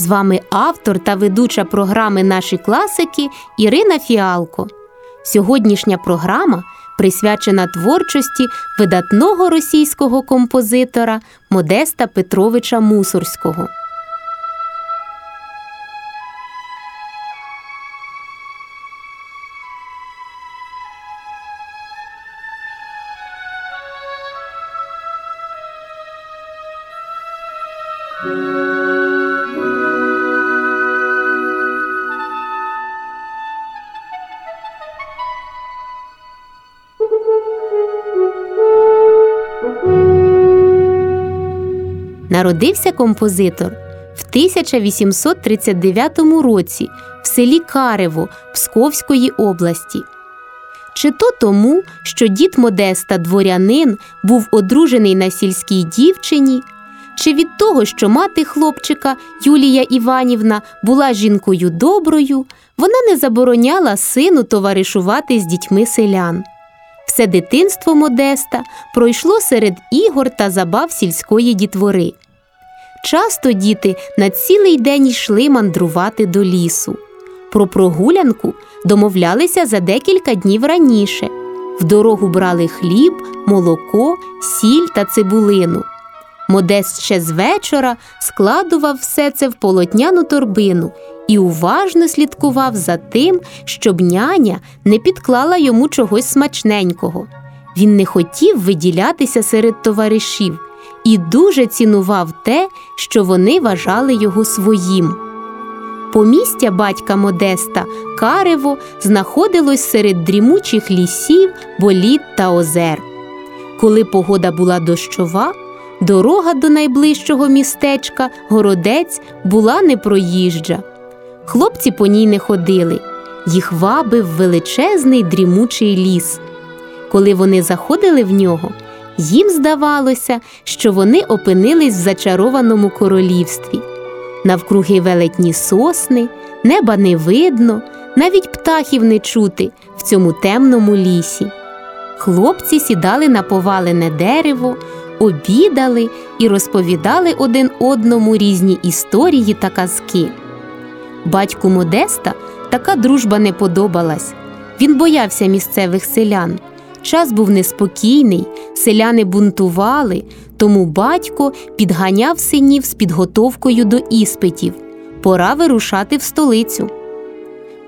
З вами автор та ведуча програми Наші класики Ірина Фіалко. Сьогоднішня програма присвячена творчості видатного російського композитора Модеста Петровича Мусорського. Народився композитор в 1839 році в селі Карево Псковської області. Чи то тому, що дід Модеста дворянин був одружений на сільській дівчині, чи від того, що мати хлопчика Юлія Іванівна була жінкою доброю, вона не забороняла сину товаришувати з дітьми селян. Все дитинство Модеста пройшло серед ігор та забав сільської дітвори. Часто діти на цілий день йшли мандрувати до лісу. Про прогулянку домовлялися за декілька днів раніше. В дорогу брали хліб, молоко, сіль та цибулину. Модест ще з вечора складував все це в полотняну торбину і уважно слідкував за тим, щоб няня не підклала йому чогось смачненького. Він не хотів виділятися серед товаришів і дуже цінував те, що вони вважали його своїм. Помістя батька Модеста Карево знаходилось серед дрімучих лісів, боліт та озер. Коли погода була дощова, дорога до найближчого містечка, городець, була непроїжджа. Хлопці по ній не ходили, їх вабив величезний дрімучий ліс. Коли вони заходили в нього, їм здавалося, що вони опинились в зачарованому королівстві. Навкруги велетні сосни, неба не видно, навіть птахів не чути в цьому темному лісі. Хлопці сідали на повалене дерево, обідали і розповідали один одному різні історії та казки. Батьку Модеста така дружба не подобалась. Він боявся місцевих селян. Час був неспокійний, селяни бунтували, тому батько підганяв синів з підготовкою до іспитів. Пора вирушати в столицю.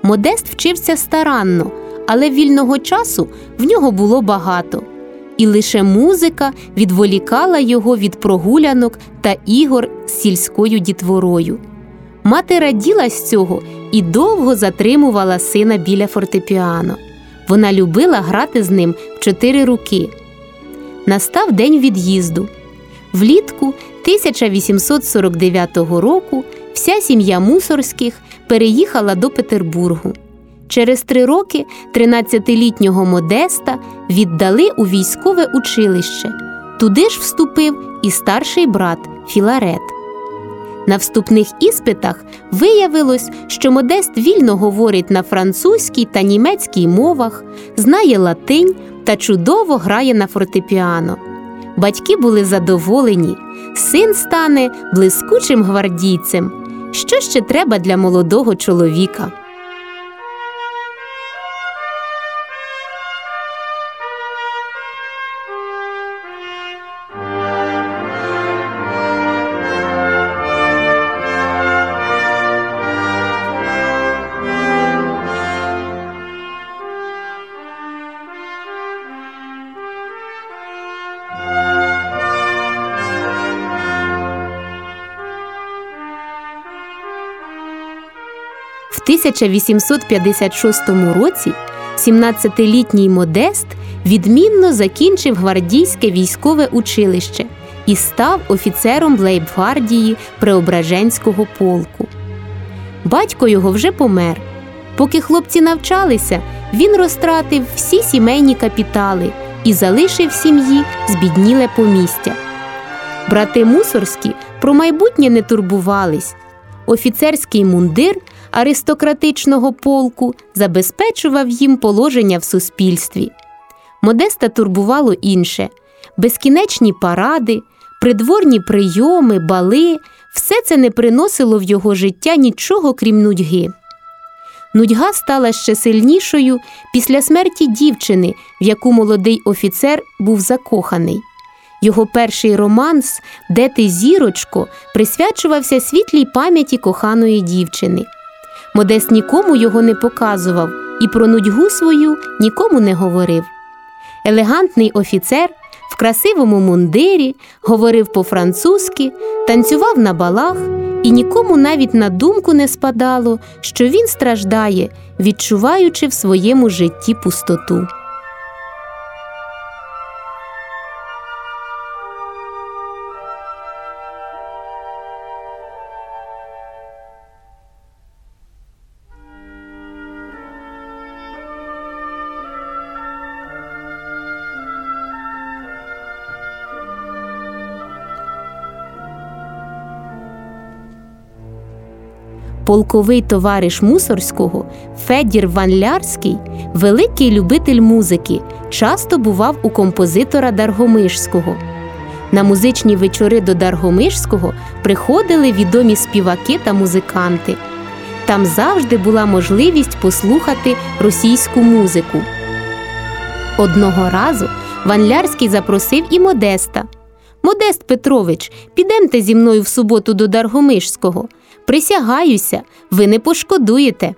Модест вчився старанно, але вільного часу в нього було багато, і лише музика відволікала його від прогулянок та ігор з сільською дітворою. Мати раділа з цього і довго затримувала сина біля фортепіано. Вона любила грати з ним в чотири руки. Настав день від'їзду. Влітку 1849 року вся сім'я мусорських переїхала до Петербургу. Через три роки 13-літнього Модеста віддали у військове училище. Туди ж вступив і старший брат Філарет. На вступних іспитах виявилось, що Модест вільно говорить на французькій та німецькій мовах, знає латинь та чудово грає на фортепіано. Батьки були задоволені, син стане блискучим гвардійцем. Що ще треба для молодого чоловіка? 1856 році 17-літній Модест відмінно закінчив гвардійське військове училище і став офіцером лейбгвардії Преображенського полку. Батько його вже помер. Поки хлопці навчалися, він розтратив всі сімейні капітали і залишив сім'ї збідніле помістя. Брати мусорські про майбутнє не турбувались. Офіцерський мундир аристократичного полку забезпечував їм положення в суспільстві. Модеста турбувало інше безкінечні паради, придворні прийоми, бали все це не приносило в його життя нічого крім нудьги. Нудьга стала ще сильнішою після смерті дівчини, в яку молодий офіцер був закоханий. Його перший романс Де ти зірочко присвячувався світлій пам'яті коханої дівчини. Модест нікому його не показував і про нудьгу свою нікому не говорив. Елегантний офіцер в красивому мундирі говорив по-французьки, танцював на балах, і нікому навіть на думку не спадало, що він страждає, відчуваючи в своєму житті пустоту. Полковий товариш Мусорського Федір Ван Лярський, великий любитель музики, часто бував у композитора Даргомишського. На музичні вечори до Даргомишського приходили відомі співаки та музиканти. Там завжди була можливість послухати російську музику. Одного разу Ван Лярський запросив і Модеста. Модест Петрович, підемте зі мною в суботу до Даргомишського. Присягаюся, ви не пошкодуєте.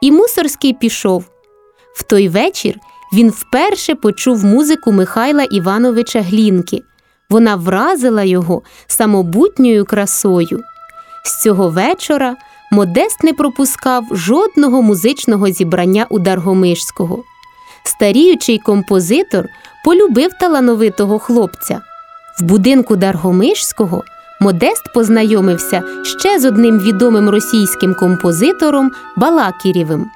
І Мусорський пішов. В той вечір він вперше почув музику Михайла Івановича Глінки. Вона вразила його самобутньою красою. З цього вечора Модест не пропускав жодного музичного зібрання у Даргомишського. Старіючий композитор полюбив талановитого хлопця. В будинку Даргомишського Модест познайомився ще з одним відомим російським композитором Балакірєвим.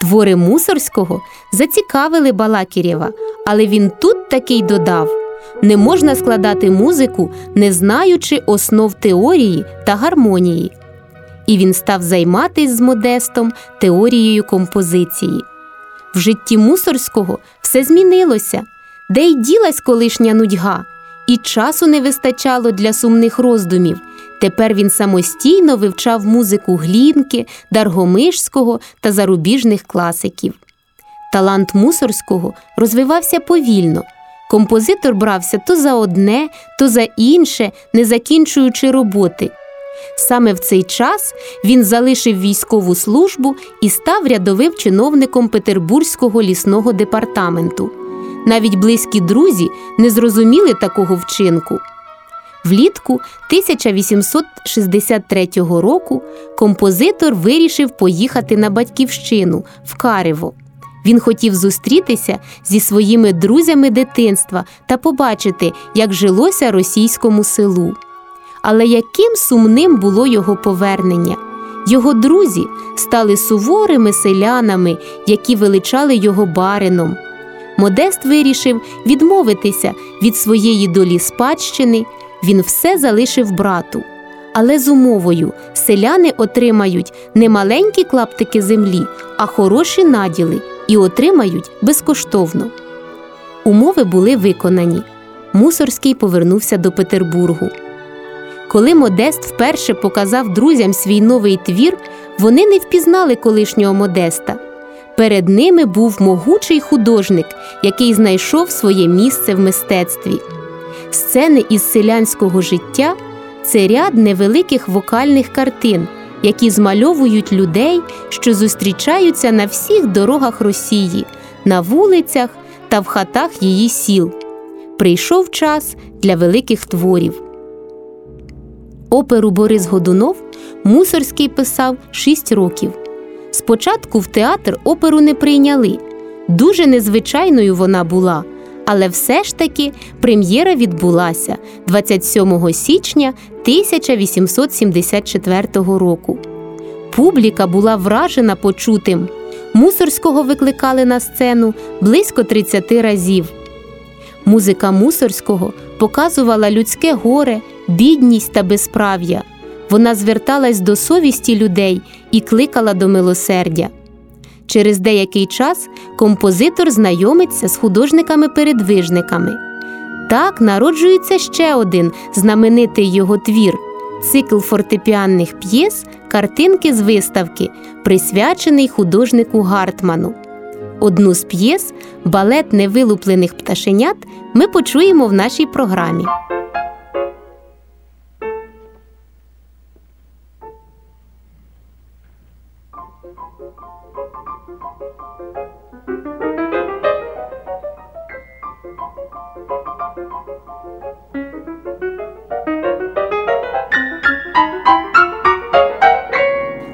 Твори Мусорського зацікавили Балакірєва, але він тут такий додав: не можна складати музику, не знаючи основ теорії та гармонії. І він став займатись з Модестом теорією композиції. В житті Мусорського все змінилося, де й ділась колишня нудьга і часу не вистачало для сумних роздумів. Тепер він самостійно вивчав музику Глінки, Даргомишського та зарубіжних класиків. Талант мусорського розвивався повільно. Композитор брався то за одне, то за інше, не закінчуючи роботи. Саме в цей час він залишив військову службу і став рядовим чиновником Петербурзького лісного департаменту. Навіть близькі друзі не зрозуміли такого вчинку. Влітку 1863 року композитор вирішив поїхати на батьківщину в Карево. Він хотів зустрітися зі своїми друзями дитинства та побачити, як жилося російському селу. Але яким сумним було його повернення? Його друзі стали суворими селянами, які величали його барином. Модест вирішив відмовитися від своєї долі спадщини, він все залишив брату. Але з умовою селяни отримають не маленькі клаптики землі, а хороші наділи і отримають безкоштовно. Умови були виконані. Мусорський повернувся до Петербургу. Коли Модест вперше показав друзям свій новий твір, вони не впізнали колишнього Модеста. Перед ними був могучий художник, який знайшов своє місце в мистецтві. Сцени із селянського життя це ряд невеликих вокальних картин, які змальовують людей, що зустрічаються на всіх дорогах Росії, на вулицях та в хатах її сіл. Прийшов час для великих творів. Оперу Борис Годунов Мусорський писав шість років. Спочатку в театр оперу не прийняли. Дуже незвичайною вона була, але все ж таки прем'єра відбулася 27 січня 1874 року. Публіка була вражена почутим. Мусорського викликали на сцену близько 30 разів. Музика Мусорського показувала людське горе, бідність та безправ'я. Вона зверталась до совісті людей і кликала до милосердя. Через деякий час композитор знайомиться з художниками-передвижниками. Так народжується ще один знаменитий його твір цикл фортепіанних п'єс, картинки з виставки, присвячений художнику Гартману. Одну з п'єс балет невилуплених пташенят ми почуємо в нашій програмі.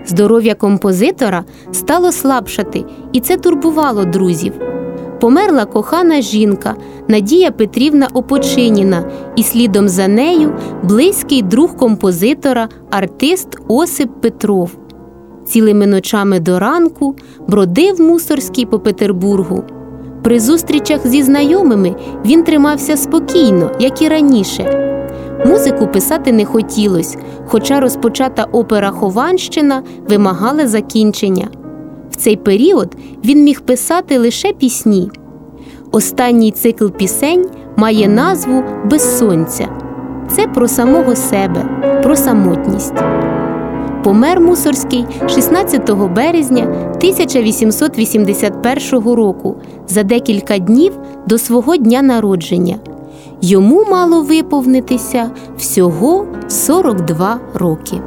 Здоров'я композитора стало слабшати, і це турбувало друзів. Померла кохана жінка Надія Петрівна Опочиніна, і слідом за нею близький друг композитора, артист Осип Петров. Цілими ночами до ранку бродив мусорський по Петербургу. При зустрічах зі знайомими він тримався спокійно, як і раніше. Музику писати не хотілось, хоча розпочата опера Хованщина вимагала закінчення. В цей період він міг писати лише пісні. Останній цикл пісень має назву Без сонця. Це про самого себе, про самотність. Помер Мусорський 16 березня 1881 року за декілька днів до свого дня народження. Йому мало виповнитися всього 42 роки.